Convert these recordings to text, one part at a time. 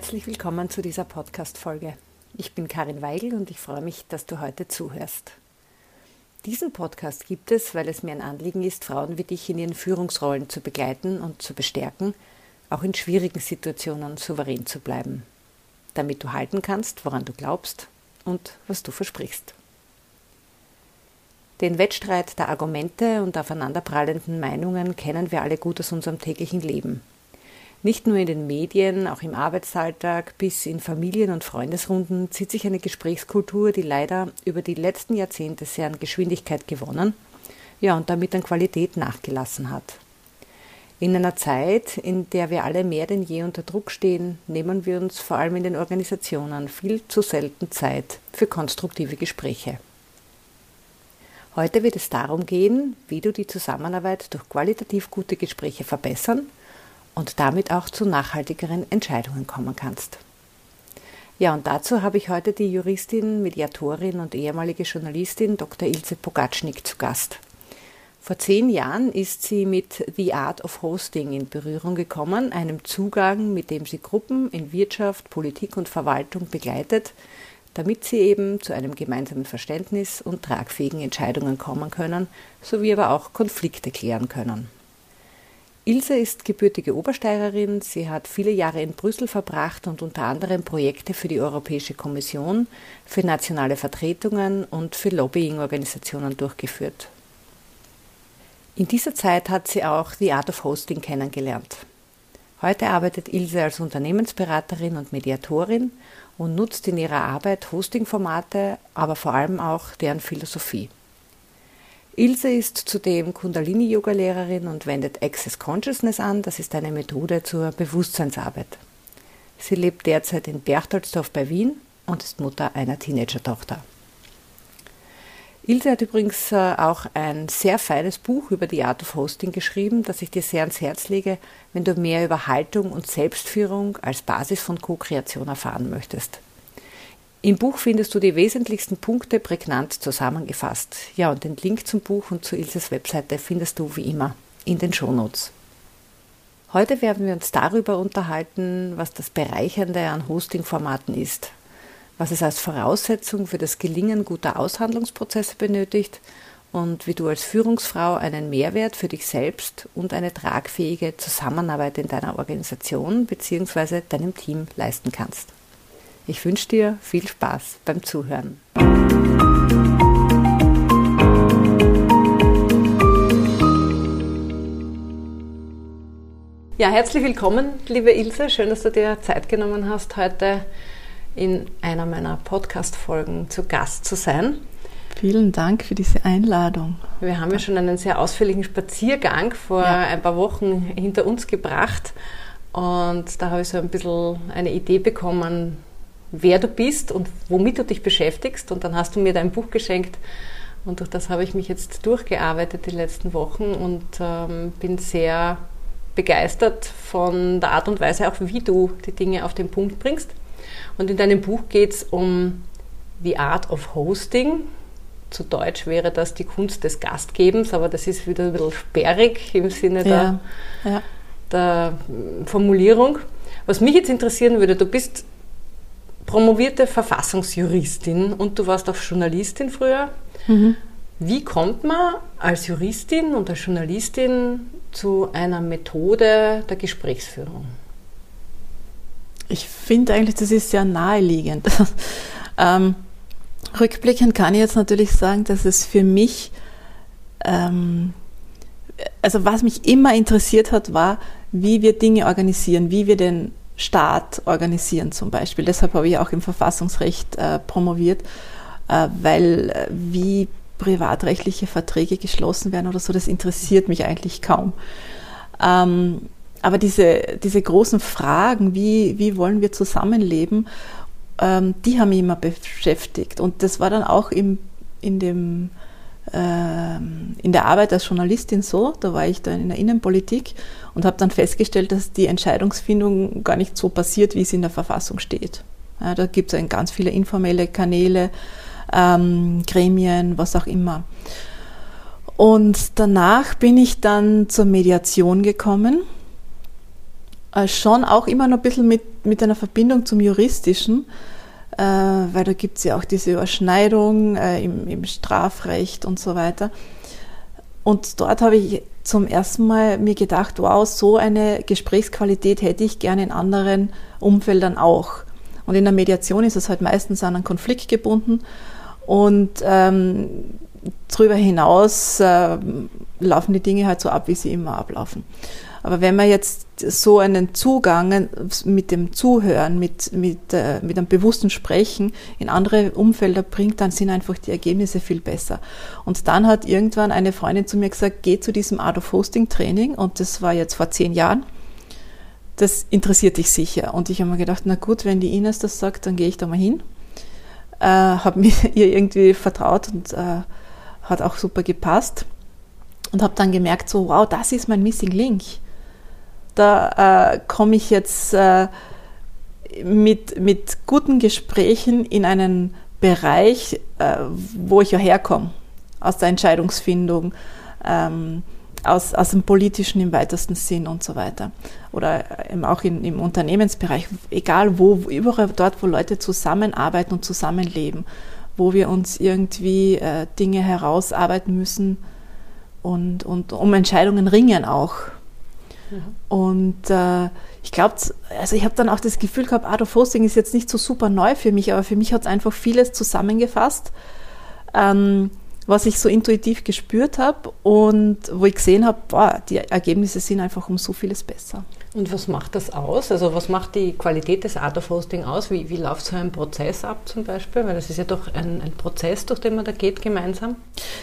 Herzlich willkommen zu dieser Podcast-Folge. Ich bin Karin Weigel und ich freue mich, dass du heute zuhörst. Diesen Podcast gibt es, weil es mir ein Anliegen ist, Frauen wie dich in ihren Führungsrollen zu begleiten und zu bestärken, auch in schwierigen Situationen souverän zu bleiben, damit du halten kannst, woran du glaubst und was du versprichst. Den Wettstreit der Argumente und aufeinanderprallenden Meinungen kennen wir alle gut aus unserem täglichen Leben. Nicht nur in den Medien, auch im Arbeitsalltag bis in Familien- und Freundesrunden zieht sich eine Gesprächskultur, die leider über die letzten Jahrzehnte sehr an Geschwindigkeit gewonnen, ja und damit an Qualität nachgelassen hat. In einer Zeit, in der wir alle mehr denn je unter Druck stehen, nehmen wir uns vor allem in den Organisationen viel zu selten Zeit für konstruktive Gespräche. Heute wird es darum gehen, wie du die Zusammenarbeit durch qualitativ gute Gespräche verbessern und damit auch zu nachhaltigeren Entscheidungen kommen kannst. Ja, und dazu habe ich heute die Juristin, Mediatorin und ehemalige Journalistin Dr. Ilse Pogacznik zu Gast. Vor zehn Jahren ist sie mit The Art of Hosting in Berührung gekommen, einem Zugang, mit dem sie Gruppen in Wirtschaft, Politik und Verwaltung begleitet, damit sie eben zu einem gemeinsamen Verständnis und tragfähigen Entscheidungen kommen können, sowie aber auch Konflikte klären können. Ilse ist gebürtige Obersteirerin. Sie hat viele Jahre in Brüssel verbracht und unter anderem Projekte für die Europäische Kommission, für nationale Vertretungen und für Lobbyingorganisationen durchgeführt. In dieser Zeit hat sie auch The Art of Hosting kennengelernt. Heute arbeitet Ilse als Unternehmensberaterin und Mediatorin und nutzt in ihrer Arbeit Hosting-Formate, aber vor allem auch deren Philosophie. Ilse ist zudem Kundalini-Yoga-Lehrerin und wendet Access Consciousness an. Das ist eine Methode zur Bewusstseinsarbeit. Sie lebt derzeit in Berchtoldsdorf bei Wien und ist Mutter einer Teenager-Tochter. Ilse hat übrigens äh, auch ein sehr feines Buch über die Art of Hosting geschrieben, das ich dir sehr ans Herz lege, wenn du mehr über Haltung und Selbstführung als Basis von Co-Kreation erfahren möchtest. Im Buch findest du die wesentlichsten Punkte prägnant zusammengefasst. Ja, und den Link zum Buch und zu Ilses Webseite findest du wie immer in den Shownotes. Heute werden wir uns darüber unterhalten, was das Bereichernde an Hosting-Formaten ist, was es als Voraussetzung für das Gelingen guter Aushandlungsprozesse benötigt und wie du als Führungsfrau einen Mehrwert für dich selbst und eine tragfähige Zusammenarbeit in deiner Organisation bzw. deinem Team leisten kannst. Ich wünsche dir viel Spaß beim Zuhören. Ja, herzlich willkommen, liebe Ilse. Schön, dass du dir Zeit genommen hast, heute in einer meiner Podcast-Folgen zu Gast zu sein. Vielen Dank für diese Einladung. Wir haben ja schon einen sehr ausführlichen Spaziergang vor ja. ein paar Wochen hinter uns gebracht und da habe ich so ein bisschen eine Idee bekommen, wer du bist und womit du dich beschäftigst. Und dann hast du mir dein Buch geschenkt. Und durch das habe ich mich jetzt durchgearbeitet die letzten Wochen und ähm, bin sehr begeistert von der Art und Weise, auch wie du die Dinge auf den Punkt bringst. Und in deinem Buch geht es um The Art of Hosting. Zu Deutsch wäre das die Kunst des Gastgebens, aber das ist wieder ein bisschen sperrig im Sinne ja, der, ja. der Formulierung. Was mich jetzt interessieren würde, du bist promovierte Verfassungsjuristin und du warst auch Journalistin früher. Mhm. Wie kommt man als Juristin und als Journalistin zu einer Methode der Gesprächsführung? Ich finde eigentlich, das ist sehr naheliegend. ähm, rückblickend kann ich jetzt natürlich sagen, dass es für mich, ähm, also was mich immer interessiert hat, war, wie wir Dinge organisieren, wie wir den Staat organisieren zum Beispiel. Deshalb habe ich auch im Verfassungsrecht äh, promoviert, äh, weil äh, wie privatrechtliche Verträge geschlossen werden oder so, das interessiert mich eigentlich kaum. Ähm, aber diese, diese großen Fragen, wie, wie wollen wir zusammenleben, ähm, die haben mich immer beschäftigt. Und das war dann auch im, in dem ähm, in der Arbeit als Journalistin so, da war ich dann in der Innenpolitik und habe dann festgestellt, dass die Entscheidungsfindung gar nicht so passiert, wie es in der Verfassung steht. Ja, da gibt es ganz viele informelle Kanäle, ähm, Gremien, was auch immer. Und danach bin ich dann zur Mediation gekommen Äh, schon auch immer noch ein bisschen mit, mit einer Verbindung zum Juristischen, äh, weil da gibt es ja auch diese Überschneidung äh, im, im Strafrecht und so weiter. Und dort habe ich zum ersten Mal mir gedacht, wow, so eine Gesprächsqualität hätte ich gerne in anderen Umfeldern auch. Und in der Mediation ist es halt meistens an einen Konflikt gebunden und ähm, darüber hinaus äh, laufen die Dinge halt so ab, wie sie immer ablaufen. Aber wenn man jetzt so einen Zugang mit dem Zuhören, mit, mit, äh, mit einem bewussten Sprechen in andere Umfelder bringt, dann sind einfach die Ergebnisse viel besser. Und dann hat irgendwann eine Freundin zu mir gesagt, geh zu diesem Art of Hosting Training und das war jetzt vor zehn Jahren. Das interessiert dich sicher. Und ich habe mir gedacht, na gut, wenn die Ines das sagt, dann gehe ich da mal hin. Äh, habe mir ihr irgendwie vertraut und äh, hat auch super gepasst. Und habe dann gemerkt, so, wow, das ist mein Missing Link da äh, komme ich jetzt äh, mit, mit guten Gesprächen in einen Bereich, äh, wo ich ja herkomme, aus der Entscheidungsfindung, ähm, aus, aus dem Politischen im weitesten Sinn und so weiter. Oder eben auch in, im Unternehmensbereich, egal wo, überall dort, wo Leute zusammenarbeiten und zusammenleben, wo wir uns irgendwie äh, Dinge herausarbeiten müssen und, und um Entscheidungen ringen auch. Und äh, ich glaube, also ich habe dann auch das Gefühl gehabt, Art of Hosting ist jetzt nicht so super neu für mich, aber für mich hat es einfach vieles zusammengefasst, ähm, was ich so intuitiv gespürt habe und wo ich gesehen habe, die Ergebnisse sind einfach um so vieles besser. Und was macht das aus? Also was macht die Qualität des Art of Hosting aus? Wie, wie läuft so ein Prozess ab zum Beispiel? Weil das ist ja doch ein, ein, Prozess, durch den man da geht gemeinsam.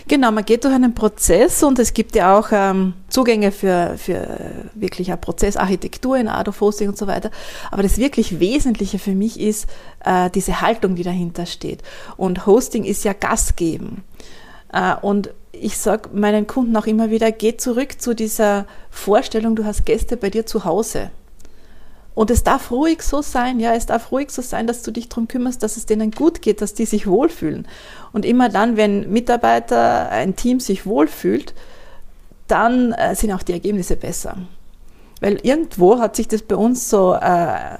Genau, man geht durch einen Prozess und es gibt ja auch ähm, Zugänge für, für wirklich eine Prozessarchitektur in Art of Hosting und so weiter. Aber das wirklich Wesentliche für mich ist äh, diese Haltung, die dahinter steht. Und Hosting ist ja Gastgeben. Äh, und ich sage meinen Kunden auch immer wieder, geh zurück zu dieser Vorstellung, du hast Gäste bei dir zu Hause. Und es darf ruhig so sein, ja, es darf ruhig so sein, dass du dich darum kümmerst, dass es denen gut geht, dass die sich wohlfühlen. Und immer dann, wenn Mitarbeiter, ein Team sich wohlfühlt, dann äh, sind auch die Ergebnisse besser. Weil irgendwo hat sich das bei uns so äh,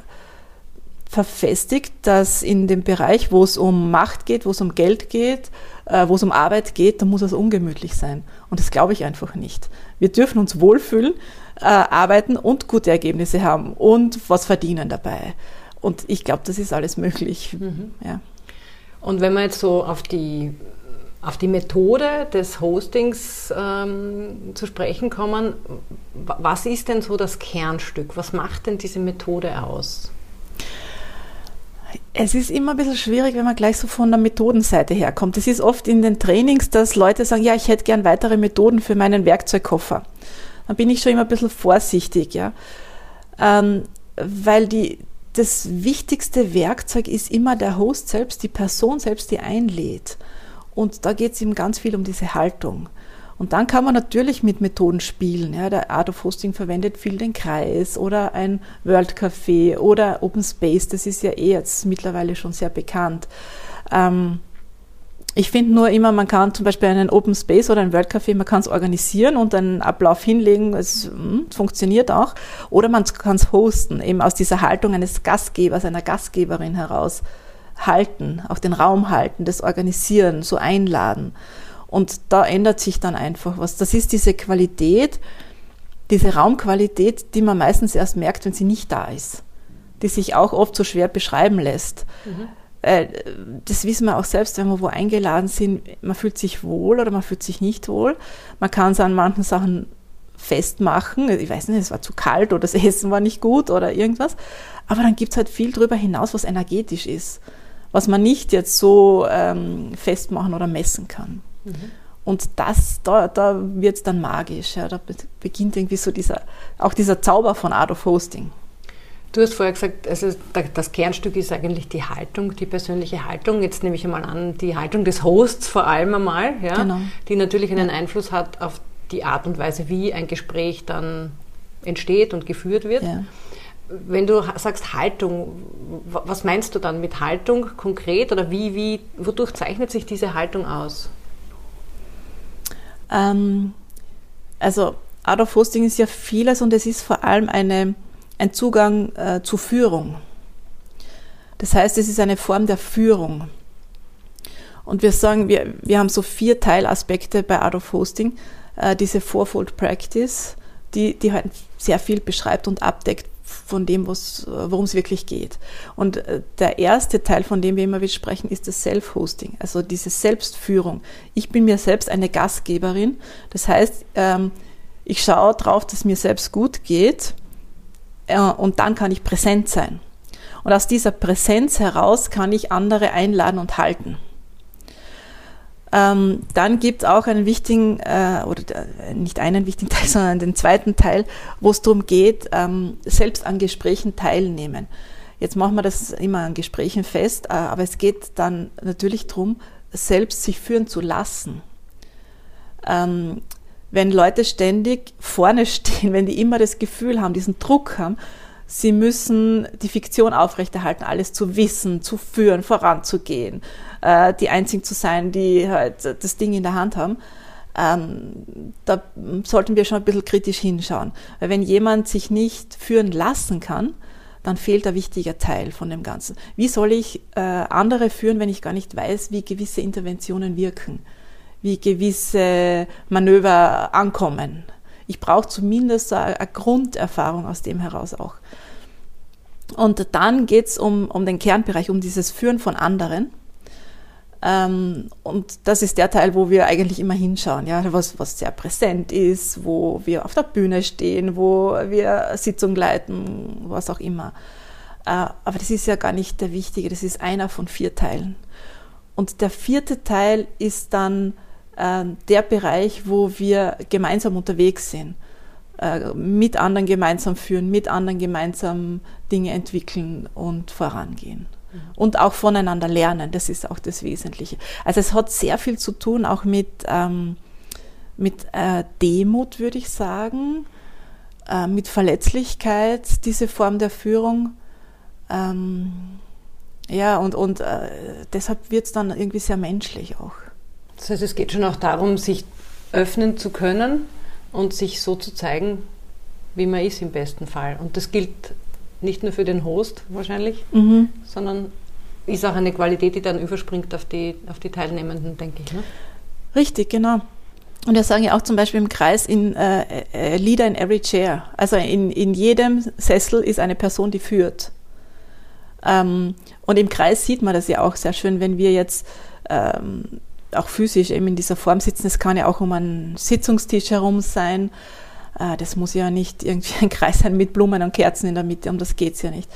verfestigt, dass in dem Bereich, wo es um Macht geht, wo es um Geld geht, äh, wo es um Arbeit geht, da muss es ungemütlich sein. Und das glaube ich einfach nicht. Wir dürfen uns wohlfühlen, äh, arbeiten und gute Ergebnisse haben und was verdienen dabei. Und ich glaube, das ist alles möglich. Mhm. Ja. Und wenn wir jetzt so auf die auf die Methode des Hostings ähm, zu sprechen kommen, was ist denn so das Kernstück? Was macht denn diese Methode aus? Es ist immer ein bisschen schwierig, wenn man gleich so von der Methodenseite herkommt. Es ist oft in den Trainings, dass Leute sagen, ja, ich hätte gern weitere Methoden für meinen Werkzeugkoffer. Dann bin ich schon immer ein bisschen vorsichtig, ja. Ähm, weil die, das wichtigste Werkzeug ist immer der Host selbst, die Person selbst, die einlädt. Und da geht es ihm ganz viel um diese Haltung. Und dann kann man natürlich mit Methoden spielen. Ja, der Art of Hosting verwendet viel den Kreis oder ein World Café oder Open Space. Das ist ja eh jetzt mittlerweile schon sehr bekannt. Ähm, ich finde nur immer, man kann zum Beispiel einen Open Space oder ein World Café, man kann es organisieren und einen Ablauf hinlegen, es hm, funktioniert auch. Oder man kann es hosten, eben aus dieser Haltung eines Gastgebers, einer Gastgeberin heraus halten, auch den Raum halten, das organisieren, so einladen. Und da ändert sich dann einfach was. Das ist diese Qualität, diese Raumqualität, die man meistens erst merkt, wenn sie nicht da ist, die sich auch oft so schwer beschreiben lässt. Mhm. Äh, das wissen wir auch selbst, wenn wir wo eingeladen sind, man fühlt sich wohl oder man fühlt sich nicht wohl. Man kann es an manchen Sachen festmachen. Ich weiß nicht, es war zu kalt oder das Essen war nicht gut oder irgendwas. Aber dann gibt es halt viel darüber hinaus, was energetisch ist, was man nicht jetzt so ähm, festmachen oder messen kann. Und das, da, da wird es dann magisch. Ja. Da beginnt irgendwie so dieser, auch dieser Zauber von Art of Hosting. Du hast vorher gesagt, also das Kernstück ist eigentlich die Haltung, die persönliche Haltung. Jetzt nehme ich einmal an, die Haltung des Hosts vor allem einmal, ja, genau. die natürlich einen Einfluss hat auf die Art und Weise, wie ein Gespräch dann entsteht und geführt wird. Ja. Wenn du sagst Haltung, was meinst du dann mit Haltung konkret oder wie, wie, wodurch zeichnet sich diese Haltung aus? Ähm, also Art of Hosting ist ja vieles und es ist vor allem eine ein Zugang äh, zu Führung. Das heißt, es ist eine Form der Führung. Und wir sagen, wir, wir haben so vier Teilaspekte bei Art of Hosting. Äh, diese Fourfold Practice, die, die halt sehr viel beschreibt und abdeckt von dem, worum es wirklich geht. Und äh, der erste Teil, von dem wir immer wieder sprechen, ist das Self-Hosting, also diese Selbstführung. Ich bin mir selbst eine Gastgeberin. Das heißt, ähm, ich schaue drauf, dass mir selbst gut geht äh, und dann kann ich präsent sein. Und aus dieser Präsenz heraus kann ich andere einladen und halten. Ähm, dann gibt es auch einen wichtigen, äh, oder äh, nicht einen wichtigen Teil, sondern den zweiten Teil, wo es darum geht, ähm, selbst an Gesprächen teilnehmen. Jetzt machen wir das immer an Gesprächen fest, äh, aber es geht dann natürlich darum, selbst sich führen zu lassen. Ähm, wenn Leute ständig vorne stehen, wenn die immer das Gefühl haben, diesen Druck haben, sie müssen die Fiktion aufrechterhalten, alles zu wissen, zu führen, voranzugehen, äh, die einzigen zu sein, die halt das Ding in der Hand haben. Ähm, da sollten wir schon ein bisschen kritisch hinschauen. Weil wenn jemand sich nicht führen lassen kann, dann fehlt ein wichtiger Teil von dem Ganzen. Wie soll ich äh, andere führen, wenn ich gar nicht weiß, wie gewisse Interventionen wirken, wie gewisse Manöver ankommen? Ich brauche zumindest eine, eine Grunderfahrung aus dem heraus auch. Und dann geht's um, um den Kernbereich, um dieses Führen von anderen. Ähm, und das ist der Teil, wo wir eigentlich immer hinschauen, ja, was, was sehr präsent ist, wo wir auf der Bühne stehen, wo wir Sitzung leiten, was auch immer. Äh, aber das ist ja gar nicht der wichtige, das ist einer von vier Teilen. Und der vierte Teil ist dann äh, der Bereich, wo wir gemeinsam unterwegs sind, äh, mit anderen gemeinsam führen, mit anderen gemeinsam Dinge entwickeln und vorangehen und auch voneinander lernen. Das ist auch das Wesentliche. Also es hat sehr viel zu tun, auch mit, ähm, mit äh, Demut, würde ich sagen, äh, mit Verletzlichkeit, diese Form der Führung. Ähm, ja, und, und äh, deshalb wird es dann irgendwie sehr menschlich auch. Das heißt, es geht schon auch darum, sich öffnen zu können und sich so zu zeigen, wie man ist im besten Fall. Und das gilt nicht nur für den Host wahrscheinlich, mhm. sondern ist auch eine Qualität, die dann überspringt auf die, auf die Teilnehmenden, denke ich. Ne? Richtig, genau. Und wir sagen ja auch zum Beispiel im Kreis in äh, äh, Leader in every chair. Also in, in jedem Sessel ist eine Person, die führt. Ähm, und im Kreis sieht man das ja auch sehr schön, wenn wir jetzt ähm, auch physisch eben in dieser Form sitzen. Es kann ja auch um einen Sitzungstisch herum sein das muss ja nicht irgendwie ein Kreis sein mit Blumen und Kerzen in der Mitte, um das geht's ja nicht.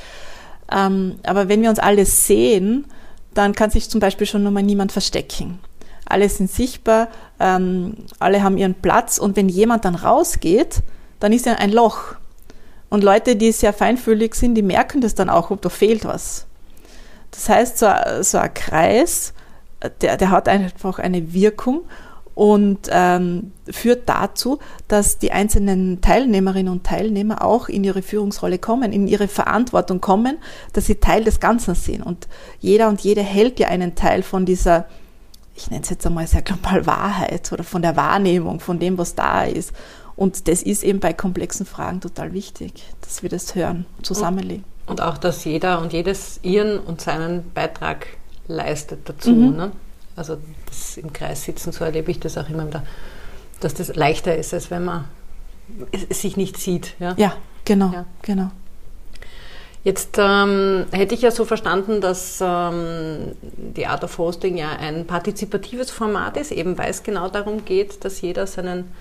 Ähm, aber wenn wir uns alle sehen, dann kann sich zum Beispiel schon nochmal niemand verstecken. Alle sind sichtbar, ähm, alle haben ihren Platz und wenn jemand dann rausgeht, dann ist ja ein Loch. Und Leute, die sehr feinfühlig sind, die merken das dann auch, ob da fehlt was. Das heißt, so, so ein Kreis, der, der hat einfach eine Wirkung und ähm, führt dazu, dass die einzelnen Teilnehmerinnen und Teilnehmer auch in ihre Führungsrolle kommen, in ihre Verantwortung kommen, dass sie Teil des Ganzen sind. Und jeder und jede hält ja einen Teil von dieser, ich nenne es jetzt einmal sehr global Wahrheit oder von der Wahrnehmung, von dem, was da ist. Und das ist eben bei komplexen Fragen total wichtig, dass wir das hören, zusammenlegen. Und auch, dass jeder und jedes ihren und seinen Beitrag leistet dazu. Mhm. Ne? Also das im Kreis sitzen, so erlebe ich das auch immer wieder, dass das leichter ist, als wenn man es sich nicht sieht. Ja, ja genau, ja. genau. Jetzt ähm, hätte ich ja so verstanden, dass ähm, die Art of Hosting ja ein partizipatives Format ist, eben weil es genau darum geht, dass jeder seinen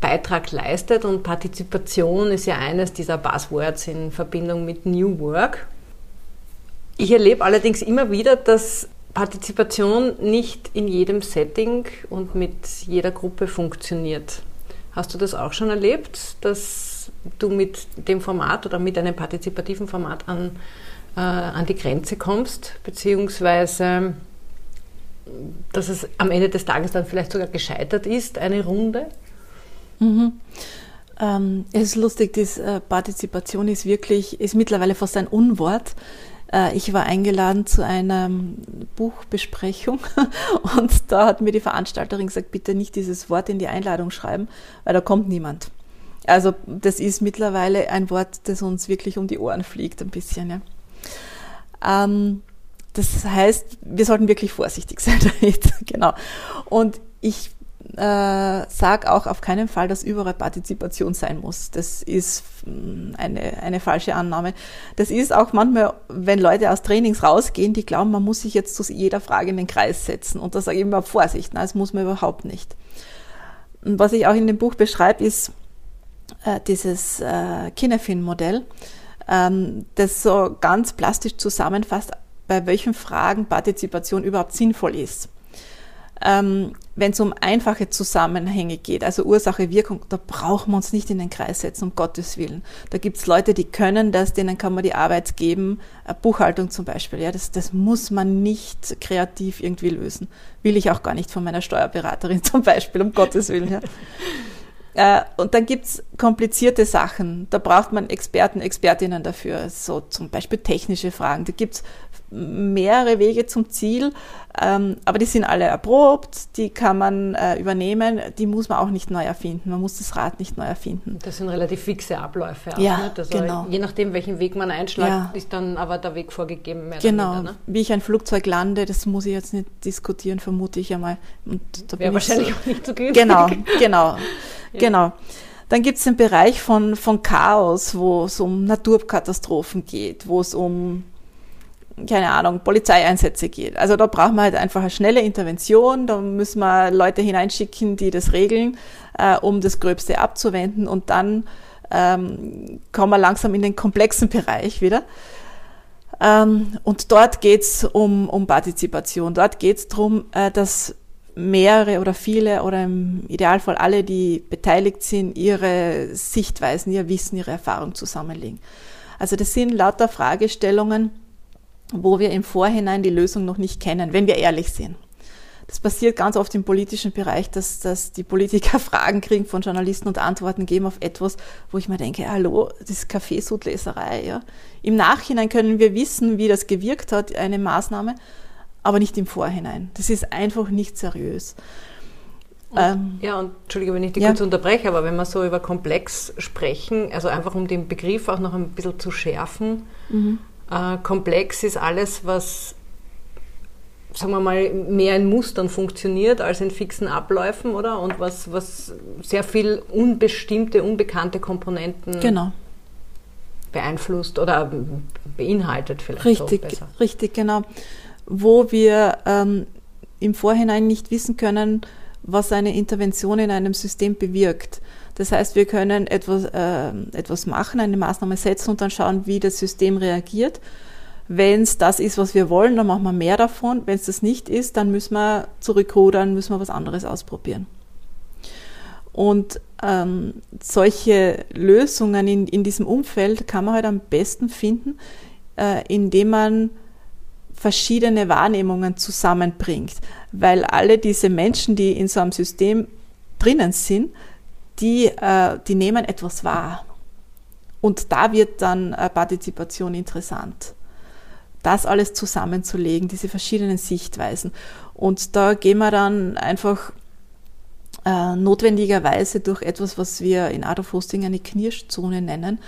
Beitrag leistet und Partizipation ist ja eines dieser Buzzwords in Verbindung mit New Work. Ich erlebe allerdings immer wieder, dass Partizipation nicht in jedem Setting und mit jeder Gruppe funktioniert. Hast du das auch schon erlebt, dass du mit dem Format oder mit einem partizipativen Format an, äh, an die Grenze kommst, beziehungsweise dass es am Ende des Tages dann vielleicht sogar gescheitert ist, eine Runde? Mhm. Ähm, es ist lustig, die äh, Partizipation ist wirklich, ist mittlerweile fast ein Unwort. Äh, ich war eingeladen zu einer Buchbesprechung und da hat mir die Veranstalterin gesagt, bitte nicht dieses Wort in die Einladung schreiben, weil da kommt niemand. Also das ist mittlerweile ein Wort, das uns wirklich um die Ohren fliegt, ein bisschen. Ja. Ähm, das heißt, wir sollten wirklich vorsichtig sein damit. genau. Und ich äh, sage auch auf keinen Fall, dass überall Partizipation sein muss. Das ist mm, eine, eine falsche Annahme. Das ist auch manchmal, wenn Leute aus Trainings rausgehen, die glauben, man muss sich jetzt zu jeder Frage in den Kreis setzen. Und da sage ich immer Vorsicht, nein, das muss man überhaupt nicht. Und was ich auch in dem Buch beschreibe, ist äh, dieses äh, Kinefin-Modell, ähm, das so ganz plastisch zusammenfasst, bei welchen Fragen Partizipation überhaupt sinnvoll ist. Ähm, Wenn es um einfache Zusammenhänge geht, also Ursache, Wirkung, da brauchen wir uns nicht in den Kreis setzen, um Gottes Willen. Da gibt es Leute, die können das, denen kann man die Arbeit geben, Buchhaltung zum Beispiel. Ja, das, das muss man nicht kreativ irgendwie lösen. Will ich auch gar nicht von meiner Steuerberaterin zum Beispiel, um Gottes Willen. Ja. Äh, und dann gibt's komplizierte Sachen. Da braucht man Experten, Expertinnen dafür. So zum Beispiel technische Fragen. Da gibt's mehrere Wege zum Ziel, ähm, aber die sind alle erprobt, die kann man äh, übernehmen, die muss man auch nicht neu erfinden. Man muss das Rad nicht neu erfinden. Das sind relativ fixe Abläufe. Auch, ja, also genau. Je nachdem, welchen Weg man einschlägt, ja. ist dann aber der Weg vorgegeben. Mehr genau. Minder, ne? Wie ich ein Flugzeug lande, das muss ich jetzt nicht diskutieren, vermute ich einmal. Und da Wäre wahrscheinlich so, auch nicht so günstig. Genau, genau, ja. genau. Dann gibt es den Bereich von, von Chaos, wo es um Naturkatastrophen geht, wo es um keine Ahnung, Polizeieinsätze geht. Also da braucht man halt einfach eine schnelle Intervention, da müssen wir Leute hineinschicken, die das regeln, äh, um das Gröbste abzuwenden und dann ähm, kommen wir langsam in den komplexen Bereich wieder. Ähm, und dort geht's um, um Partizipation. Dort geht's darum, äh, dass mehrere oder viele oder im Idealfall alle, die beteiligt sind, ihre Sichtweisen, ihr Wissen, ihre Erfahrung zusammenlegen. Also das sind lauter Fragestellungen, wo wir im Vorhinein die Lösung noch nicht kennen, wenn wir ehrlich sind. Das passiert ganz oft im politischen Bereich, dass, dass die Politiker Fragen kriegen von Journalisten und Antworten geben auf etwas, wo ich mir denke, hallo, das ist Kaffeesudleserei. Ja. Im Nachhinein können wir wissen, wie das gewirkt hat, eine Maßnahme, aber nicht im Vorhinein. Das ist einfach nicht seriös. Und, ähm, ja, und Entschuldige, wenn ich dich ja. kurz unterbreche, aber wenn wir so über komplex sprechen, also einfach um den Begriff auch noch ein bisschen zu schärfen, mhm. Äh, komplex ist alles, was, sagen wir mal, mehr in Mustern funktioniert als in fixen Abläufen, oder? Und was, was sehr viel unbestimmte, unbekannte Komponenten genau. beeinflusst oder beinhaltet vielleicht. Richtig, so richtig, genau. Wo wir ähm, im Vorhinein nicht wissen können, was eine Intervention in einem System bewirkt. Das heißt, wir können etwas, äh, etwas machen, eine Maßnahme setzen und dann schauen, wie das System reagiert. Wenn es das ist, was wir wollen, dann machen wir mehr davon. Wenn es das nicht ist, dann müssen wir zurückrudern, müssen wir was anderes ausprobieren. Und ähm, solche Lösungen in, in diesem Umfeld kann man halt am besten finden, äh, indem man verschiedene Wahrnehmungen zusammenbringt, weil alle diese Menschen, die in so einem System drinnen sind, die, äh, die nehmen etwas wahr. Und da wird dann äh, Partizipation interessant. Das alles zusammenzulegen, diese verschiedenen Sichtweisen. Und da gehen wir dann einfach äh, notwendigerweise durch etwas, was wir in Adolf Hosting eine Knirschzone nennen,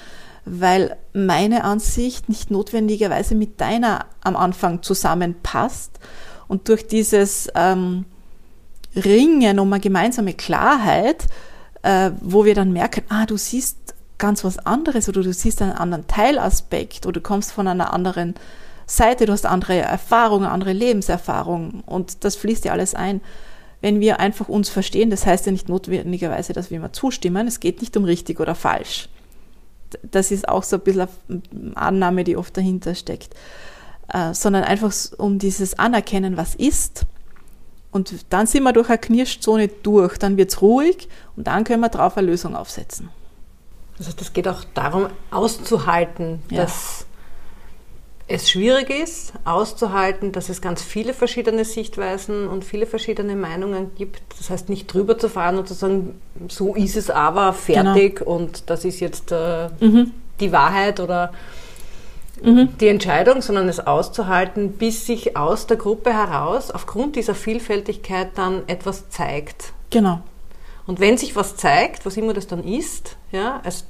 weil meine Ansicht nicht notwendigerweise mit deiner am Anfang zusammenpasst. Und durch dieses ähm, Ringen um eine gemeinsame Klarheit äh, wo wir dann merken, ah, du siehst ganz was anderes oder du siehst einen anderen Teilaspekt oder du kommst von einer anderen Seite, du hast andere Erfahrungen, andere Lebenserfahrungen und das fließt ja alles ein. Wenn wir einfach uns verstehen, das heißt ja nicht notwendigerweise, dass wir immer zustimmen, es geht nicht um richtig oder falsch. Das ist auch so ein bisschen eine Annahme, die oft dahinter steckt, äh, sondern einfach um dieses Anerkennen, was ist und dann sind wir durch eine Knirschzone durch, dann wird es ruhig und dann können wir drauf eine Lösung aufsetzen. Das heißt, es geht auch darum, auszuhalten, ja. dass es schwierig ist, auszuhalten, dass es ganz viele verschiedene Sichtweisen und viele verschiedene Meinungen gibt. Das heißt, nicht drüber zu fahren und zu sagen, so ist es aber, fertig genau. und das ist jetzt äh, mhm. die Wahrheit oder mhm. die Entscheidung, sondern es auszuhalten, bis sich aus der Gruppe heraus aufgrund dieser Vielfältigkeit dann etwas zeigt. Genau. Und wenn sich was zeigt, was immer das dann ist, ja, als,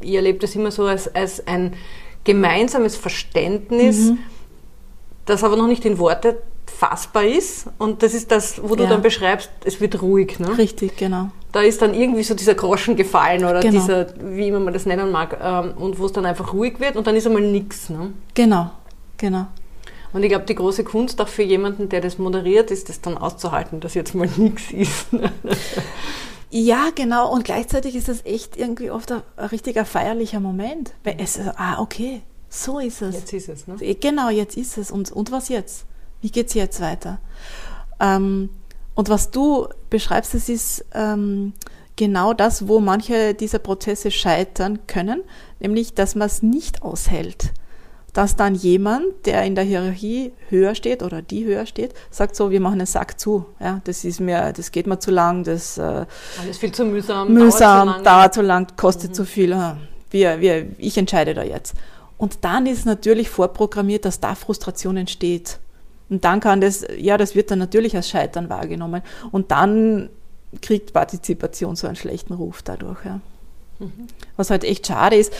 ihr erlebt das immer so als, als ein gemeinsames Verständnis, mhm. das aber noch nicht in Worte fassbar ist. Und das ist das, wo du ja. dann beschreibst, es wird ruhig. Ne? Richtig, genau. Da ist dann irgendwie so dieser Groschen gefallen oder genau. dieser, wie immer man das nennen mag, ähm, und wo es dann einfach ruhig wird und dann ist einmal nichts. Ne? Genau, genau. Und ich glaube, die große Kunst auch für jemanden, der das moderiert, ist das dann auszuhalten, dass jetzt mal nichts ist. Ja, genau. Und gleichzeitig ist es echt irgendwie oft ein, ein richtiger feierlicher Moment. Weil es, ah, okay, so ist es. Jetzt ist es, ne? Genau, jetzt ist es. Und, und was jetzt? Wie geht es jetzt weiter? Ähm, und was du beschreibst, das ist ähm, genau das, wo manche dieser Prozesse scheitern können, nämlich, dass man es nicht aushält. Dass dann jemand, der in der Hierarchie höher steht oder die höher steht, sagt so, wir machen den Sack zu. Ja, das ist mir, das geht mir zu lang, das äh, alles viel zu mühsam, mühsam, dauert zu lang, dauert zu lang kostet mhm. zu viel. Wir, wir, ich entscheide da jetzt. Und dann ist natürlich vorprogrammiert, dass da Frustration entsteht. Und dann kann das, ja, das wird dann natürlich als Scheitern wahrgenommen. Und dann kriegt Partizipation so einen schlechten Ruf dadurch. Ja. Mhm. Was halt echt schade ist,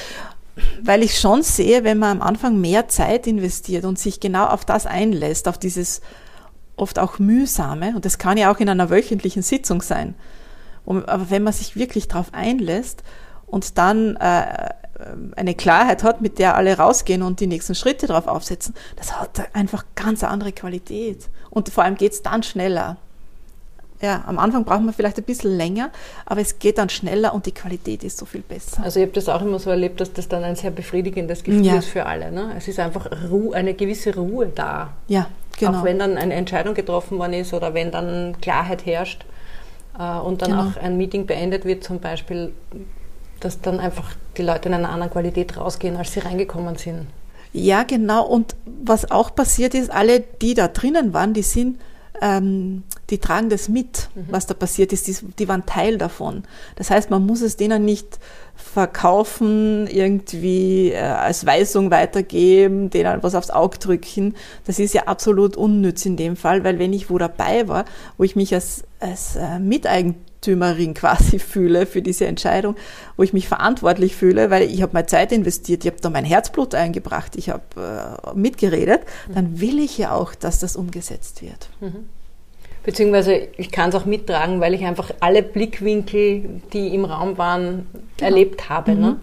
weil ich schon sehe, wenn man am Anfang mehr Zeit investiert und sich genau auf das einlässt, auf dieses oft auch mühsame, und das kann ja auch in einer wöchentlichen Sitzung sein, aber wenn man sich wirklich darauf einlässt und dann äh, eine Klarheit hat, mit der alle rausgehen und die nächsten Schritte darauf aufsetzen, das hat einfach ganz andere Qualität. Und vor allem geht es dann schneller. Ja, am Anfang braucht man vielleicht ein bisschen länger, aber es geht dann schneller und die Qualität ist so viel besser. Also ich habe das auch immer so erlebt, dass das dann ein sehr befriedigendes Gefühl ja. ist für alle. Ne? Es ist einfach Ruhe, eine gewisse Ruhe da. Ja, genau. Auch wenn dann eine Entscheidung getroffen worden ist oder wenn dann Klarheit herrscht äh, und dann genau. auch ein Meeting beendet wird zum Beispiel, dass dann einfach die Leute in einer anderen Qualität rausgehen, als sie reingekommen sind. Ja, genau. Und was auch passiert ist, alle, die da drinnen waren, die sind, ähm, die tragen das mit, mhm. was da passiert ist. Die, die, waren Teil davon. Das heißt, man muss es denen nicht verkaufen, irgendwie äh, als Weisung weitergeben, denen was aufs Auge drücken. Das ist ja absolut unnütz in dem Fall, weil wenn ich wo dabei war, wo ich mich als, als äh, Miteigentümer Eigentümerin quasi fühle für diese Entscheidung, wo ich mich verantwortlich fühle, weil ich habe meine Zeit investiert, ich habe da mein Herzblut eingebracht, ich habe äh, mitgeredet, mhm. dann will ich ja auch, dass das umgesetzt wird. Mhm. Beziehungsweise ich kann es auch mittragen, weil ich einfach alle Blickwinkel, die im Raum waren, genau. erlebt habe. Ne? Mhm. Ne?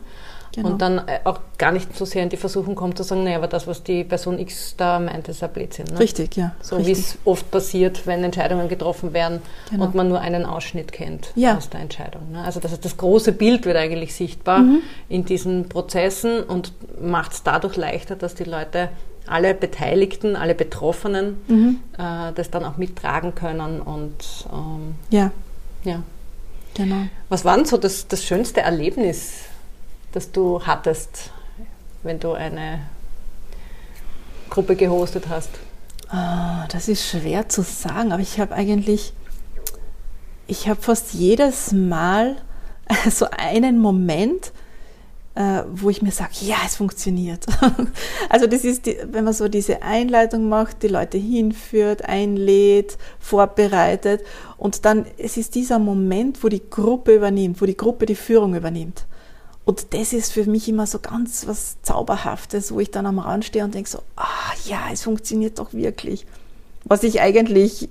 Genau. Und dann äh, auch gar nicht so sehr in die Versuchung kommt zu sagen, naja, aber das, was die Person X da meint, ist ein Blödsinn. Ne? Richtig, ja. So wie es oft passiert, wenn Entscheidungen getroffen werden genau. und man nur einen Ausschnitt kennt ja. aus der Entscheidung. Ne? Also das, heißt, das große Bild wird eigentlich sichtbar mhm. in diesen Prozessen und macht es dadurch leichter, dass die Leute alle Beteiligten, alle Betroffenen mhm. äh, das dann auch mittragen können und ähm, ja. ja. Genau. Was war denn so das, das schönste Erlebnis das du hattest, wenn du eine Gruppe gehostet hast? Oh, das ist schwer zu sagen, aber ich habe eigentlich, ich habe fast jedes Mal so einen Moment, äh, wo ich mir sage, ja, es funktioniert. also das ist, die, wenn man so diese Einleitung macht, die Leute hinführt, einlädt, vorbereitet und dann, es ist dieser Moment, wo die Gruppe übernimmt, wo die Gruppe die Führung übernimmt. Und das ist für mich immer so ganz was Zauberhaftes, wo ich dann am Rand stehe und denke so, ah ja, es funktioniert doch wirklich. Was ich eigentlich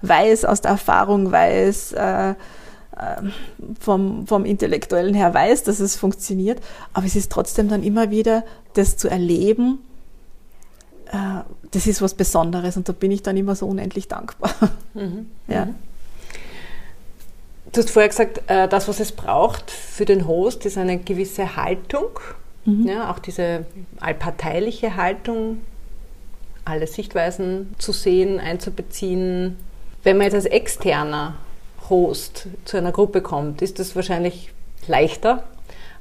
weiß, aus der Erfahrung weiß, äh, äh, vom, vom Intellektuellen her weiß, dass es funktioniert, aber es ist trotzdem dann immer wieder, das zu erleben, äh, das ist was Besonderes und da bin ich dann immer so unendlich dankbar. Mhm. Ja. Mhm. Du hast vorher gesagt, äh, das, was es braucht für den Host, ist eine gewisse Haltung. Mhm. Ja, auch diese allparteiliche Haltung, alle Sichtweisen zu sehen, einzubeziehen. Wenn man jetzt als externer Host zu einer Gruppe kommt, ist das wahrscheinlich leichter,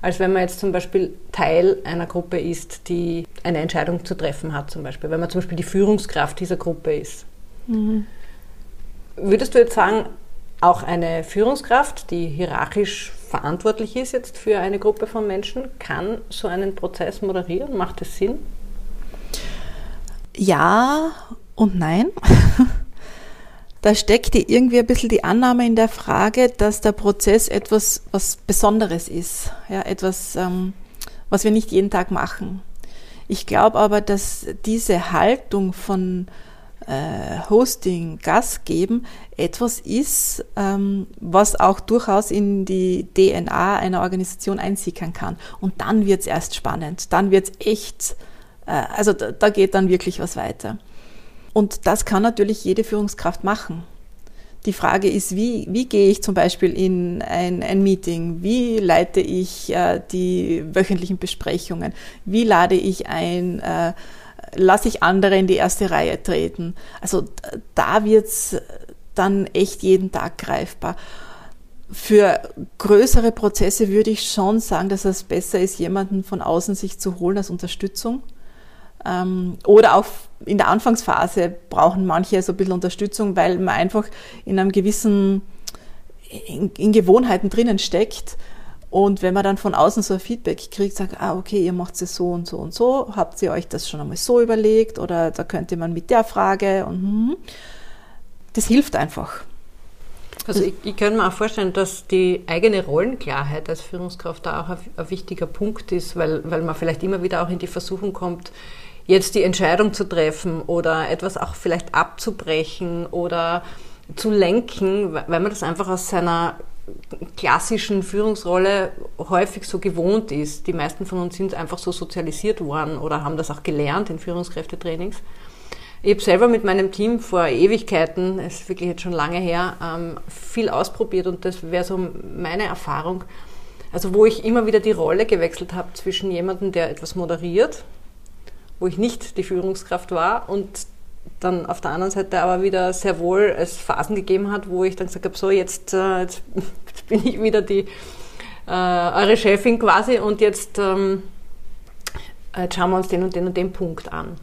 als wenn man jetzt zum Beispiel Teil einer Gruppe ist, die eine Entscheidung zu treffen hat, zum Beispiel. Wenn man zum Beispiel die Führungskraft dieser Gruppe ist. Mhm. Würdest du jetzt sagen, auch eine Führungskraft, die hierarchisch verantwortlich ist jetzt für eine Gruppe von Menschen, kann so einen Prozess moderieren. Macht es Sinn? Ja und nein. da steckt irgendwie ein bisschen die Annahme in der Frage, dass der Prozess etwas was Besonderes ist, ja, etwas, ähm, was wir nicht jeden Tag machen. Ich glaube aber, dass diese Haltung von äh, Hosting, Gas geben, etwas ist, ähm, was auch durchaus in die DNA einer Organisation einsickern kann. Und dann wird es erst spannend, dann wird es echt, äh, also da, da geht dann wirklich was weiter. Und das kann natürlich jede Führungskraft machen. Die Frage ist, wie, wie gehe ich zum Beispiel in ein, ein Meeting? Wie leite ich äh, die wöchentlichen Besprechungen? Wie lade ich ein? Äh, lasse ich andere in die erste Reihe treten? Also da wird's dann echt jeden Tag greifbar. Für größere Prozesse würde ich schon sagen, dass es besser ist, jemanden von außen sich zu holen als Unterstützung. Ähm, oder auch in der Anfangsphase brauchen manche so ein bisschen Unterstützung, weil man einfach in einem gewissen, in, in Gewohnheiten drinnen steckt. Und wenn man dann von außen so ein Feedback kriegt, sagt, ah, okay, ihr macht es so und so und so, habt ihr euch das schon einmal so überlegt oder da könnte man mit der Frage und hm, das hilft einfach. Also ich, ich kann mir auch vorstellen, dass die eigene Rollenklarheit als Führungskraft da auch ein, ein wichtiger Punkt ist, weil, weil man vielleicht immer wieder auch in die Versuchung kommt, jetzt die Entscheidung zu treffen oder etwas auch vielleicht abzubrechen oder zu lenken, weil man das einfach aus seiner klassischen Führungsrolle häufig so gewohnt ist. Die meisten von uns sind einfach so sozialisiert worden oder haben das auch gelernt in Führungskräftetrainings. Ich habe selber mit meinem Team vor Ewigkeiten, es ist wirklich jetzt schon lange her, ähm, viel ausprobiert und das wäre so meine Erfahrung. Also wo ich immer wieder die Rolle gewechselt habe zwischen jemandem, der etwas moderiert, wo ich nicht die Führungskraft war und dann auf der anderen Seite aber wieder sehr wohl es Phasen gegeben hat, wo ich dann gesagt habe, so jetzt, äh, jetzt, bin ich wieder die äh, eure Chefin quasi und jetzt, ähm, jetzt schauen wir uns den und den und den Punkt an.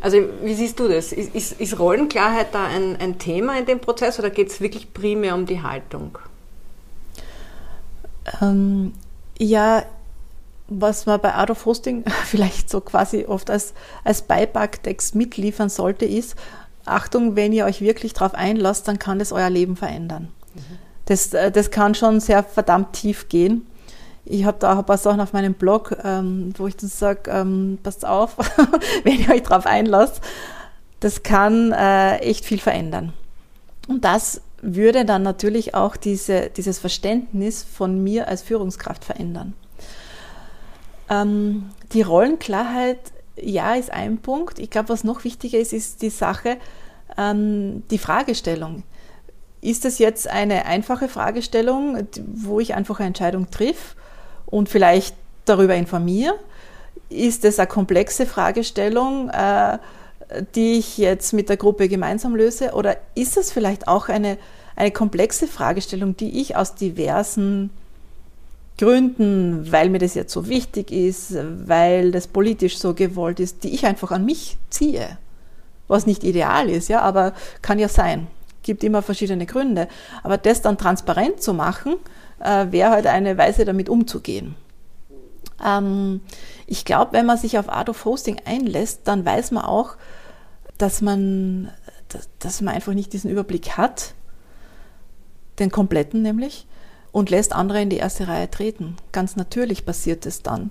Also wie siehst du das? Ist, ist, ist Rollenklarheit da ein, ein, Thema in dem Prozess oder geht es wirklich primär um die Haltung? Ähm, ja, was man bei Out of Hosting vielleicht so quasi oft als, als Beipacktext mitliefern sollte, ist, Achtung, wenn ihr euch wirklich darauf einlasst, dann kann das euer Leben verändern. Mhm. Das, äh, das kann schon sehr verdammt tief gehen. Ich habe da auch ein paar Sachen auf meinem Blog, ähm, wo ich dann sage, ähm, passt auf, wenn ihr euch darauf einlasst, das kann äh, echt viel verändern. Und das würde dann natürlich auch diese, dieses Verständnis von mir als Führungskraft verändern. Ähm, die Rollenklarheit, ja, ist ein Punkt. Ich glaube, was noch wichtiger ist, ist die Sache, ähm, die Fragestellung. Ist das jetzt eine einfache Fragestellung, wo ich einfach eine Entscheidung triff? und vielleicht darüber informiere? Ist es eine komplexe Fragestellung, äh, die ich jetzt mit der Gruppe gemeinsam löse? Oder ist es vielleicht auch eine, eine komplexe Fragestellung, die ich aus diversen Gründen, weil mir das jetzt so wichtig ist, weil das politisch so gewollt ist, die ich einfach an mich ziehe? Was nicht ideal ist, ja, aber kann ja sein. Gibt immer verschiedene Gründe. Aber das dann transparent zu machen, äh, wäre halt eine Weise, damit umzugehen. Ähm, ich glaube, wenn man sich auf Art of Hosting einlässt, dann weiß man auch, dass man, dass, dass man einfach nicht diesen Überblick hat, den kompletten nämlich, und lässt andere in die erste Reihe treten. Ganz natürlich passiert es dann.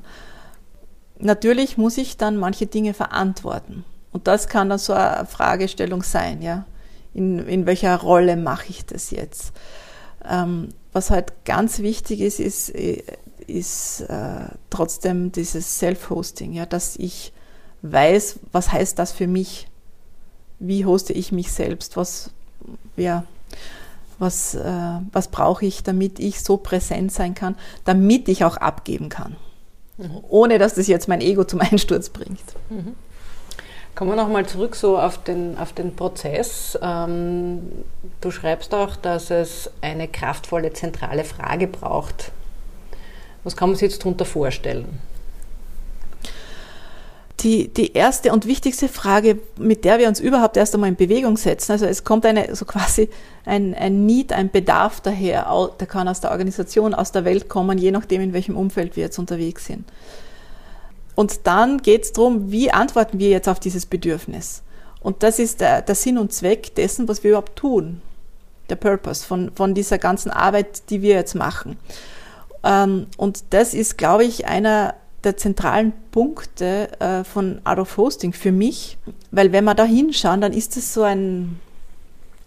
Natürlich muss ich dann manche Dinge verantworten. Und das kann dann so eine Fragestellung sein, ja. In, in welcher Rolle mache ich das jetzt? Ähm, was halt ganz wichtig ist, ist, ist äh, trotzdem dieses Self-Hosting, ja, dass ich weiß, was heißt das für mich? Wie hoste ich mich selbst? Was, ja, was, äh, was brauche ich, damit ich so präsent sein kann, damit ich auch abgeben kann, mhm. ohne dass das jetzt mein Ego zum Einsturz bringt. Mhm. Kommen wir nochmal zurück so auf den, auf den Prozess. Ähm, du schreibst auch, dass es eine kraftvolle zentrale Frage braucht. Was kann man sich jetzt darunter vorstellen? Die, die erste und wichtigste Frage, mit der wir uns überhaupt erst einmal in Bewegung setzen, also es kommt eine, so quasi ein, ein Need, ein Bedarf daher, der kann aus der Organisation, aus der Welt kommen, je nachdem, in welchem Umfeld wir jetzt unterwegs sind. Und dann geht es darum, wie antworten wir jetzt auf dieses Bedürfnis. Und das ist der, der Sinn und Zweck dessen, was wir überhaupt tun. Der Purpose von, von dieser ganzen Arbeit, die wir jetzt machen. Ähm, und das ist, glaube ich, einer der zentralen Punkte äh, von Art of Hosting für mich, weil wenn wir da hinschauen, dann ist es so ein,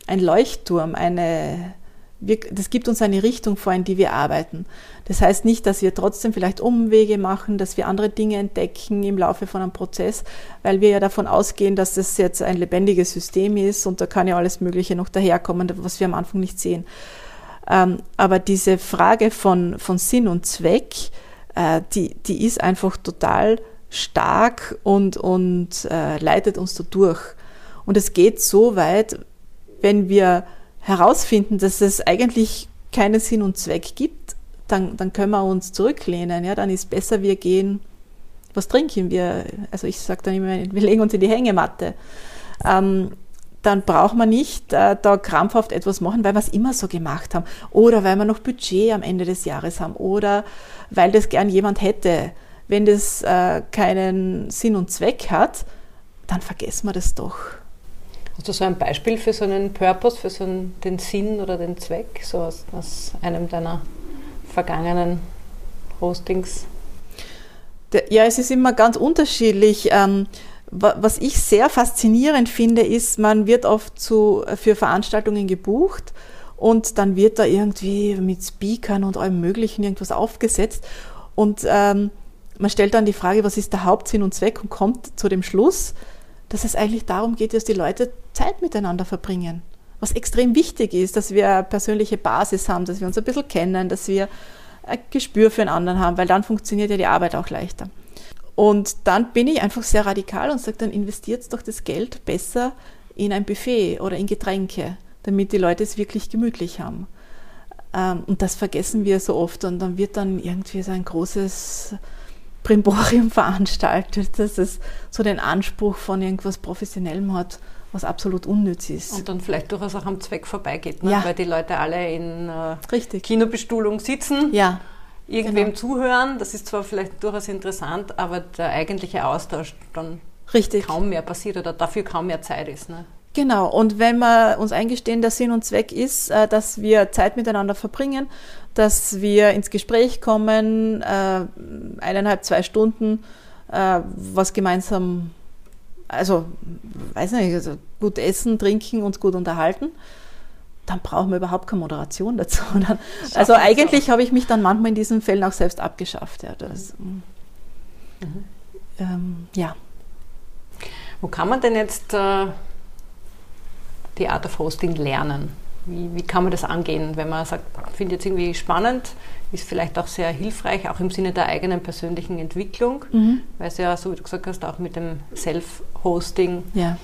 ein Leuchtturm, eine, wir, das gibt uns eine Richtung vor, in die wir arbeiten. Das heißt nicht, dass wir trotzdem vielleicht Umwege machen, dass wir andere Dinge entdecken im Laufe von einem Prozess, weil wir ja davon ausgehen, dass das jetzt ein lebendiges System ist und da kann ja alles Mögliche noch daherkommen, was wir am Anfang nicht sehen. Ähm, aber diese Frage von, von Sinn und Zweck, äh, die, die ist einfach total stark und, und äh, leitet uns da durch. Und es geht so weit, wenn wir herausfinden, dass es eigentlich keinen Sinn und Zweck gibt, dann, dann können wir uns zurücklehnen. Ja? Dann ist besser, wir gehen, was trinken wir? Also ich sage dann immer, wir legen uns in die Hängematte. Ähm, dann braucht man nicht äh, da krampfhaft etwas machen, weil wir es immer so gemacht haben. Oder weil wir noch Budget am Ende des Jahres haben. Oder weil das gern jemand hätte. Wenn das äh, keinen Sinn und Zweck hat, dann vergessen wir das doch. Hast du so ein Beispiel für so einen Purpose, für so einen, den Sinn oder den Zweck, so aus, aus einem deiner vergangenen Hostings? Ja, es ist immer ganz unterschiedlich. Ähm, was ich sehr faszinierend finde, ist, man wird oft zu, für Veranstaltungen gebucht und dann wird da irgendwie mit Speakern und allem Möglichen irgendwas aufgesetzt und ähm, man stellt dann die Frage, was ist der Hauptsinn und Zweck und kommt zu dem Schluss, dass es eigentlich darum geht, dass die Leute Zeit miteinander verbringen. Was extrem wichtig ist, dass wir eine persönliche Basis haben, dass wir uns ein bisschen kennen, dass wir ein Gespür für einen anderen haben, weil dann funktioniert ja die Arbeit auch leichter. Und dann bin ich einfach sehr radikal und sage, dann investiert doch das Geld besser in ein Buffet oder in Getränke, damit die Leute es wirklich gemütlich haben. Ähm, und das vergessen wir so oft und dann wird dann irgendwie so ein großes Primborium veranstaltet, dass es so den Anspruch von irgendwas Professionellem hat, was absolut unnütz ist. Und dann vielleicht durchaus auch am Zweck vorbeigeht, ne? ja. weil die Leute alle in äh, Kinobestuhlung sitzen. Ja irgendwem genau. zuhören. Das ist zwar vielleicht durchaus interessant, aber der eigentliche Austausch dann Richtig. kaum mehr passiert oder dafür kaum mehr Zeit ist. Ne? Genau, und wenn wir uns eingestehen, der Sinn und Zweck ist, äh, dass wir Zeit miteinander verbringen, dass wir ins Gespräch kommen, äh, eineinhalb, zwei Stunden, äh, was gemeinsam, also, weiß nicht, also gut essen, trinken, uns gut unterhalten, dann brauchen wir überhaupt keine Moderation dazu. also eigentlich habe ich mich dann manchmal in diesen Fällen auch selbst abgeschafft. Ja, das, mhm. ähm, ja. Wo kann man denn jetzt äh, die Art of Hosting lernen? Wie, wie kann man das angehen, wenn man sagt, finde jetzt irgendwie spannend, ist vielleicht auch sehr hilfreich, auch im Sinne der eigenen persönlichen Entwicklung, mhm. weil es ja, so wie du gesagt hast, auch mit dem Self-Hosting ja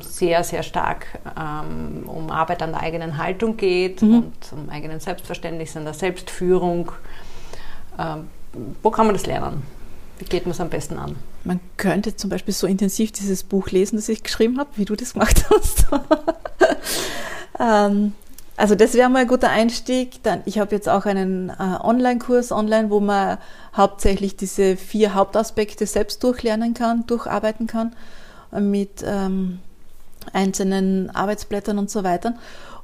sehr, sehr stark ähm, um Arbeit an der eigenen Haltung geht mhm. und um eigenen Selbstverständnis, an der Selbstführung. Ähm, wo kann man das lernen? Wie geht man es am besten an? Man könnte zum Beispiel so intensiv dieses Buch lesen, das ich geschrieben habe, wie du das gemacht hast. ähm, also das wäre mal ein guter Einstieg. Dann, ich habe jetzt auch einen äh, Online-Kurs online, wo man hauptsächlich diese vier Hauptaspekte selbst durchlernen kann, durcharbeiten kann mit ähm, einzelnen Arbeitsblättern und so weiter.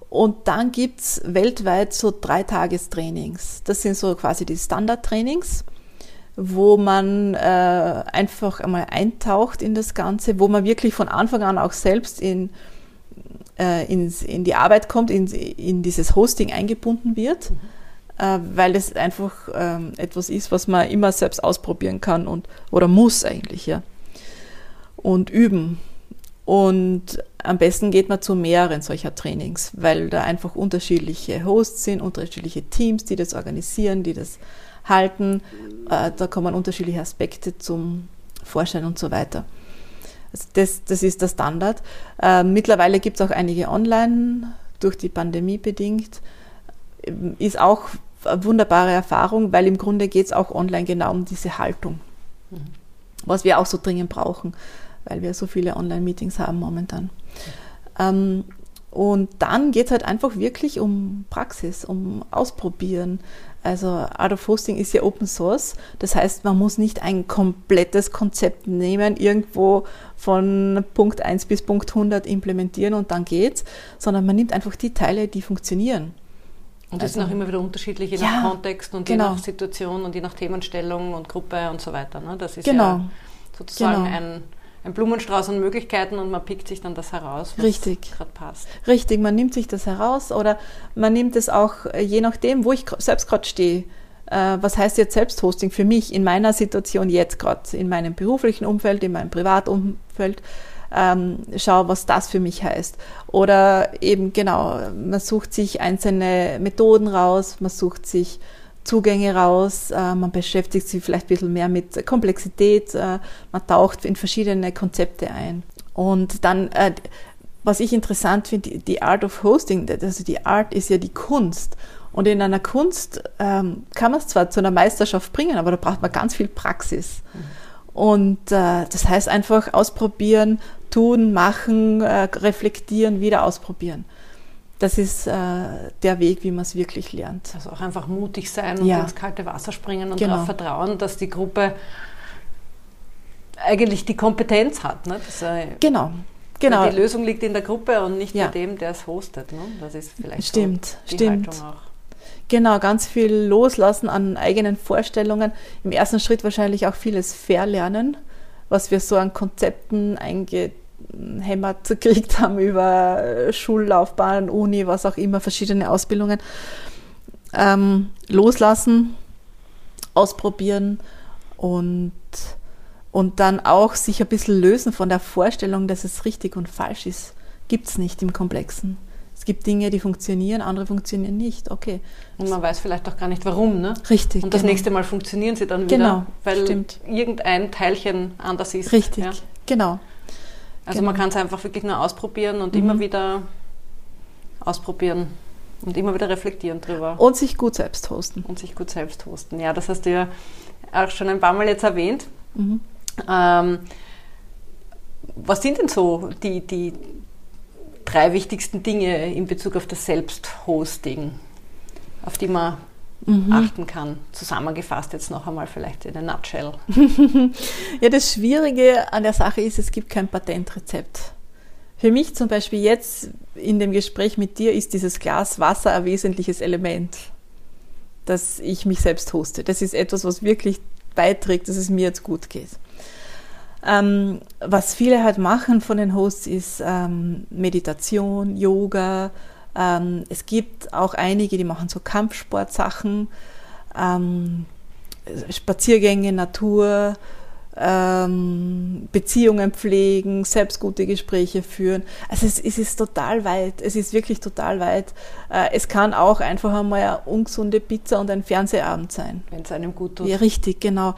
Und dann gibt's weltweit so drei Tagestrainings. Das sind so quasi die Standardtrainings, wo man äh, einfach einmal eintaucht in das Ganze, wo man wirklich von Anfang an auch selbst in, äh, ins, in die Arbeit kommt, in, in dieses Hosting eingebunden wird, mhm. äh, weil es einfach ähm, etwas ist, was man immer selbst ausprobieren kann und oder muss eigentlich, ja und üben. Und am besten geht man zu mehreren solcher Trainings, weil da einfach unterschiedliche Hosts sind, unterschiedliche Teams, die das organisieren, die das halten. Äh, da kommen unterschiedliche Aspekte zum Vorschein und so weiter. Also das, das ist der Standard. Äh, mittlerweile gibt es auch einige online, durch die Pandemie bedingt. Ist auch eine wunderbare Erfahrung, weil im Grunde geht es auch online genau um diese Haltung, mhm. was wir auch so dringend brauchen weil wir so viele Online-Meetings haben momentan. Ähm, Und dann geht es halt einfach wirklich um Praxis, um Ausprobieren. Also Art of Hosting ist ja Open Source. Das heißt, man muss nicht ein komplettes Konzept nehmen, irgendwo von Punkt 1 bis Punkt 100 implementieren und dann geht's, sondern man nimmt einfach die Teile, die funktionieren. Und das also, sind auch immer wieder unterschiedlich, je ja, nach Kontext und genau. je nach Situation und je nach Themenstellung und Gruppe und so weiter. Ne? Das ist genau. ja sozusagen genau. ein ein Blumenstrauß an Möglichkeiten und man pickt sich dann das heraus, was gerade passt. Richtig, man nimmt sich das heraus oder man nimmt es auch, äh, je nachdem, wo ich selbst gerade stehe. Äh, was heißt jetzt Selbsthosting für mich in meiner Situation jetzt gerade, in meinem beruflichen Umfeld, in meinem Privatumfeld? Ähm, schau, was das für mich heißt. Oder eben genau, man sucht sich einzelne Methoden raus, man sucht sich Zugänge raus, äh, man beschäftigt sich vielleicht ein bisschen mehr mit Komplexität, äh, man taucht in verschiedene Konzepte ein. Und dann, äh, was ich interessant finde, die Art of Hosting, also die Art ist ja die Kunst. Und in einer Kunst ähm, kann man es zwar zu einer Meisterschaft bringen, aber da braucht man ganz viel Praxis. Und das heißt einfach ausprobieren, tun, machen, reflektieren, wieder ausprobieren das ist äh, der Weg, wie man es wirklich lernt. Also auch einfach mutig sein und ja. ins kalte Wasser springen und genau. darauf vertrauen, dass die Gruppe eigentlich die Kompetenz hat. Ne? Dass, äh, genau. Genau. Die Lösung liegt in der Gruppe und nicht ja. bei dem, der es hostet. Ne? Das ist vielleicht stimmt, so die stimmt. Haltung auch. Genau, ganz viel loslassen an eigenen Vorstellungen. Im ersten Schritt wahrscheinlich auch vieles verlernen, was wir so an Konzepten hämmert gekriegt haben über Schullaufbahn, Uni, was auch immer, verschiedene Ausbildungen. Ähm, loslassen, ausprobieren und, und dann auch sich ein bisschen lösen von der Vorstellung, dass es richtig und falsch ist. Gibt es nicht im Komplexen. Es gibt Dinge, die funktionieren, andere funktionieren nicht. Okay. Und man weiß vielleicht auch gar nicht warum, ne? Richtig. Und das genau. nächste Mal funktionieren sie dann wieder, genau, weil stimmt. irgendein Teilchen anders ist. Richtig, ja? genau. Also genau. man kann es einfach wirklich nur ausprobieren und mhm. immer wieder ausprobieren und immer wieder reflektieren drüber. Und sich gut selbst hosten. Und sich gut selbst hosten. Ja, das hast du ja auch schon ein paar Mal jetzt erwähnt. Mhm. Ähm, was sind denn so die, die drei wichtigsten Dinge in Bezug auf das Selbsthosting, auf die man mhm. achten kann. Zusammengefasst jetzt noch einmal vielleicht in a nutshell. ja, das Schwierige an der Sache ist, es gibt kein Patentrezept. Für mich zum Beispiel jetzt in dem Gespräch mit dir ist dieses Glas Wasser ein wesentliches Element, dass ich mich selbst hoste. Das ist etwas, was wirklich beiträgt, dass es mir jetzt gut geht. Ähm, was viele halt machen von den Hosts ist ähm, Meditation, Yoga, ähm, es gibt auch einige, die machen so Kampfsportsachen, ähm, Spaziergänge, Natur, ähm, Beziehungen pflegen, selbst gute Gespräche führen. Also es, es, ist total weit, es ist wirklich total weit. Äh, es kann auch einfach einmal eine ungesunde Pizza und ein Fernsehabend sein. Wenn es einem gut tut. Ja, richtig, genau.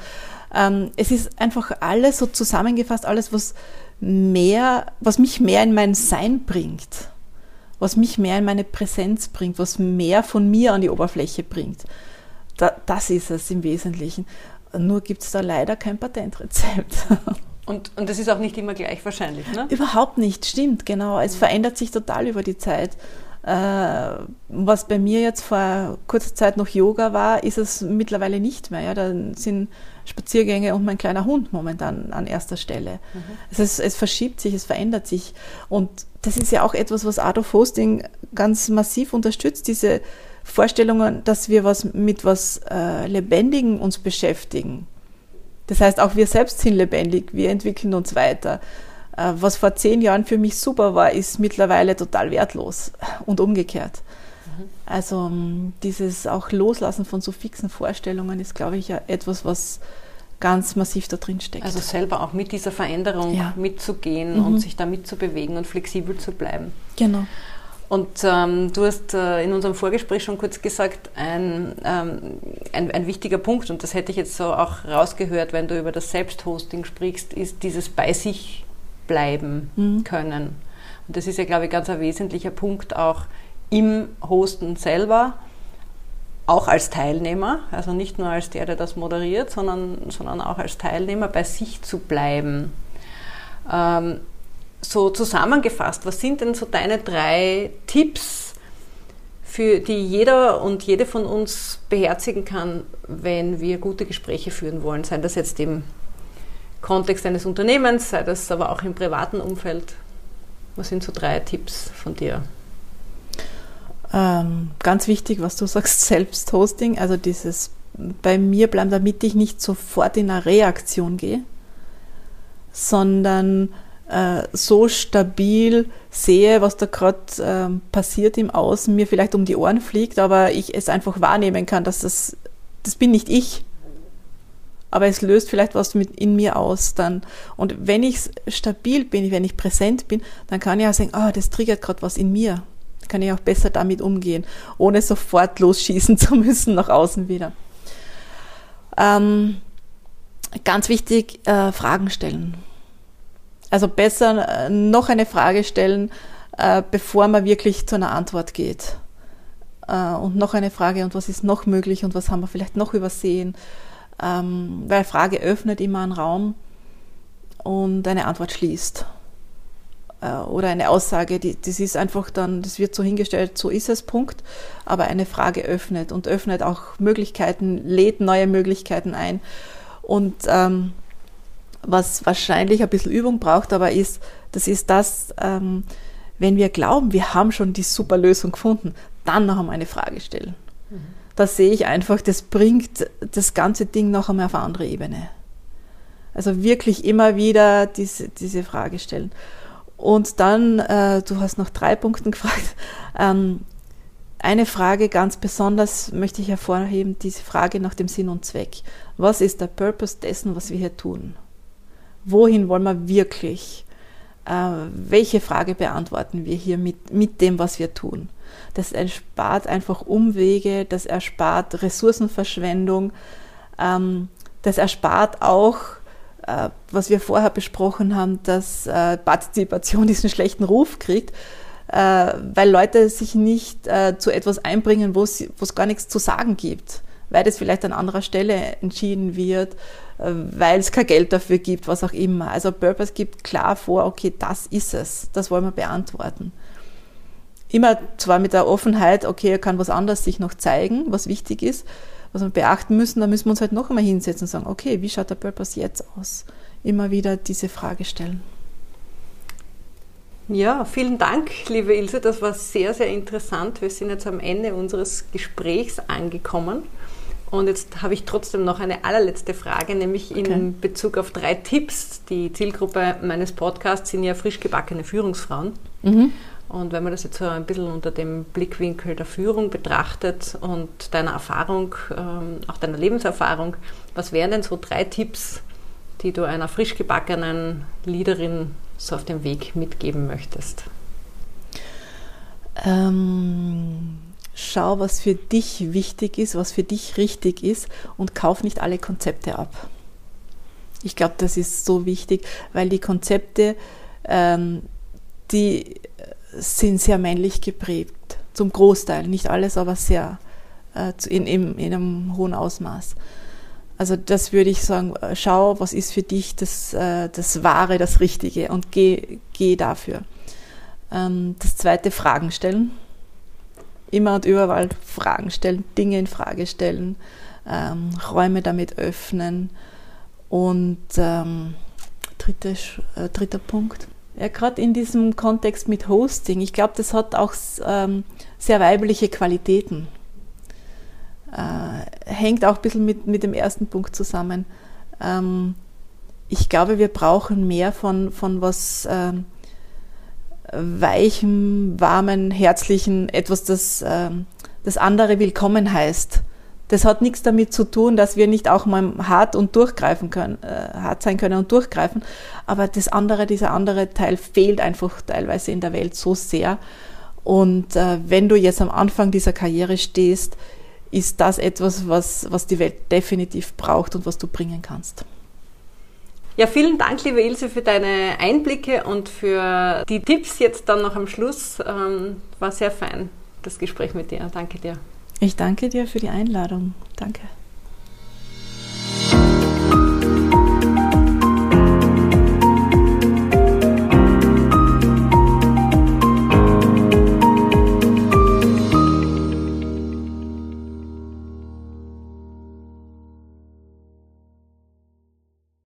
Ähm, es ist einfach alles so zusammengefasst, alles, was mehr, was mich mehr in mein Sein bringt was mich mehr in meine Präsenz bringt, was mehr von mir an die Oberfläche bringt. Da, das ist es im Wesentlichen. Nur gibt es da leider kein Patentrezept. Und, und das ist auch nicht immer gleich wahrscheinlich, ne? Überhaupt nicht, stimmt, genau. Es mhm. verändert sich total über die Zeit. Äh, was bei mir jetzt vor kurzer Zeit noch Yoga war, ist es mittlerweile nicht mehr. Ja? Da sind Spaziergänge und mein kleiner Hund momentan an erster Stelle. Mhm. Es, ist, es verschiebt sich, es verändert sich. Und das ist ja auch etwas, was of Hosting ganz massiv unterstützt, diese Vorstellungen, dass wir was mit was äh, Lebendigem uns beschäftigen. Das heißt, auch wir selbst sind lebendig, wir entwickeln uns weiter. Äh, was vor zehn Jahren für mich super war, ist mittlerweile total wertlos und umgekehrt. Also ähm, dieses auch Loslassen von so fixen Vorstellungen ist, glaube ich, ja etwas, was ganz massiv da drin steckt. Also selber auch mit dieser Veränderung ja. mitzugehen mhm. und sich da mitzubewegen und flexibel zu bleiben. Genau. Und ähm, du hast äh, in unserem Vorgespräch schon kurz gesagt, ein, ähm, ein, ein, wichtiger Punkt, und das hätte ich jetzt so auch rausgehört, wenn du über das Selbsthosting sprichst, ist dieses bei sich bleiben mhm. können. Und das ist ja, glaube ich, ganz ein wesentlicher Punkt auch im Hosten selber auch als Teilnehmer, also nicht nur als der, der das moderiert, sondern, sondern auch als Teilnehmer bei sich zu bleiben. Ähm, so zusammengefasst, was sind denn so deine drei Tipps, für die jeder und jede von uns beherzigen kann, wenn wir gute Gespräche führen wollen, sei das jetzt im Kontext eines Unternehmens, sei das aber auch im privaten Umfeld. Was sind so drei Tipps von dir? Ähm, ganz wichtig, was du sagst, Selbsthosting, also dieses bei mir bleiben, damit ich nicht sofort in eine Reaktion gehe, sondern äh, so stabil sehe, was da gerade äh, passiert im Außen, mir vielleicht um die Ohren fliegt, aber ich es einfach wahrnehmen kann, dass das, das bin nicht ich. Aber es löst vielleicht was mit in mir aus dann. Und wenn ich stabil bin, wenn ich präsent bin, dann kann ich auch sagen, ah, oh, das triggert gerade was in mir. Kann ich auch besser damit umgehen, ohne sofort losschießen zu müssen nach außen wieder. Ähm, ganz wichtig, äh, Fragen stellen. Also besser äh, noch eine Frage stellen, äh, bevor man wirklich zu einer Antwort geht. Äh, und noch eine Frage, und was ist noch möglich und was haben wir vielleicht noch übersehen? Ähm, weil Frage öffnet immer einen Raum und eine Antwort schließt. Oder eine Aussage, die, das ist einfach dann, das wird so hingestellt, so ist es, Punkt. Aber eine Frage öffnet und öffnet auch Möglichkeiten, lädt neue Möglichkeiten ein. Und ähm, was wahrscheinlich ein bisschen Übung braucht, aber ist, das ist das, ähm, wenn wir glauben, wir haben schon die super Lösung gefunden, dann noch einmal eine Frage stellen. Mhm. Da sehe ich einfach, das bringt das ganze Ding noch einmal auf eine andere Ebene. Also wirklich immer wieder diese, diese Frage stellen. Und dann, äh, du hast noch drei Punkte gefragt. Ähm, eine Frage ganz besonders möchte ich hervorheben, diese Frage nach dem Sinn und Zweck. Was ist der Purpose dessen, was wir hier tun? wohin wollen wir wirklich? Äh, welche Frage beantworten wir hier mit, mit dem, was wir tun? Das erspart einfach Umwege, das erspart Ressourcenverschwendung, ähm, das erspart auch, äh, was wir vorher besprochen haben, dass äh, Partizipation diesen schlechten Ruf kriegt, äh, weil Leute sich nicht äh, zu etwas einbringen, wo es gar nichts zu sagen gibt, weil das vielleicht an anderer Stelle entschieden wird weil es kein Geld dafür gibt, was auch immer. Also Purpose gibt klar vor, okay, das ist es, das wollen wir beantworten. Immer zwar mit der Offenheit, okay, er kann was anderes sich noch zeigen, was wichtig ist, was wir beachten müssen, dann müssen wir uns halt noch einmal hinsetzen und sagen, okay, wie schaut der Purpose jetzt aus? Immer wieder diese Frage stellen. Ja, vielen Dank, liebe Ilse. Das war sehr, sehr interessant. Wir sind jetzt am Ende unseres Gesprächs angekommen. Und jetzt habe ich trotzdem noch eine allerletzte Frage, nämlich okay. in Bezug auf drei Tipps. Die Zielgruppe meines Podcasts sind ja frisch gebackene Führungsfrauen. Mhm. Und wenn man das jetzt so ein bisschen unter dem Blickwinkel der Führung betrachtet und deiner Erfahrung, ähm, auch deiner Lebenserfahrung, was wären denn so drei Tipps, die du einer frisch gebackenen Leaderin so auf dem Weg mitgeben möchtest? Ähm schau, was für dich wichtig ist, was für dich richtig ist und kauf nicht alle Konzepte ab. Ich glaube, das ist so wichtig, weil die Konzepte, ähm, die sind sehr männlich geprägt, zum Großteil, nicht alles, aber sehr äh, in, in, in einem hohen Ausmaß. Also das würde ich sagen, äh, schau, was ist für dich das, äh, das Wahre, das Richtige und geh, geh dafür. Ähm, das zweite, Fragen stellen immer und überall Fragen stellen, Dinge in Frage stellen, ähm, Räume damit öffnen. Und ähm, dritte, äh, dritter Punkt. Ja, gerade in diesem Kontext mit Hosting, ich glaube, das hat auch ähm, sehr weibliche Qualitäten. Äh, hängt auch ein bisschen mit, mit dem ersten Punkt zusammen. Ähm, ich glaube, wir brauchen mehr von, von was ähm, weichen, warmen, herzlichen, etwas, das ähm, das andere willkommen heißt. Das hat nichts damit zu tun, dass wir nicht auch mal hart und durchgreifen können, äh, hart sein können und durchgreifen. Aber das andere, dieser andere Teil fehlt einfach teilweise in der Welt so sehr. Und äh, wenn du jetzt am Anfang dieser Karriere stehst, ist das etwas, was, was die Welt definitiv braucht und was du bringen kannst. Ja, vielen Dank, liebe Ilse, für deine Einblicke und für die Tipps jetzt dann noch am Schluss. Ähm, war sehr fein, das Gespräch mit dir. Danke dir. Ich danke dir für die Einladung. Danke.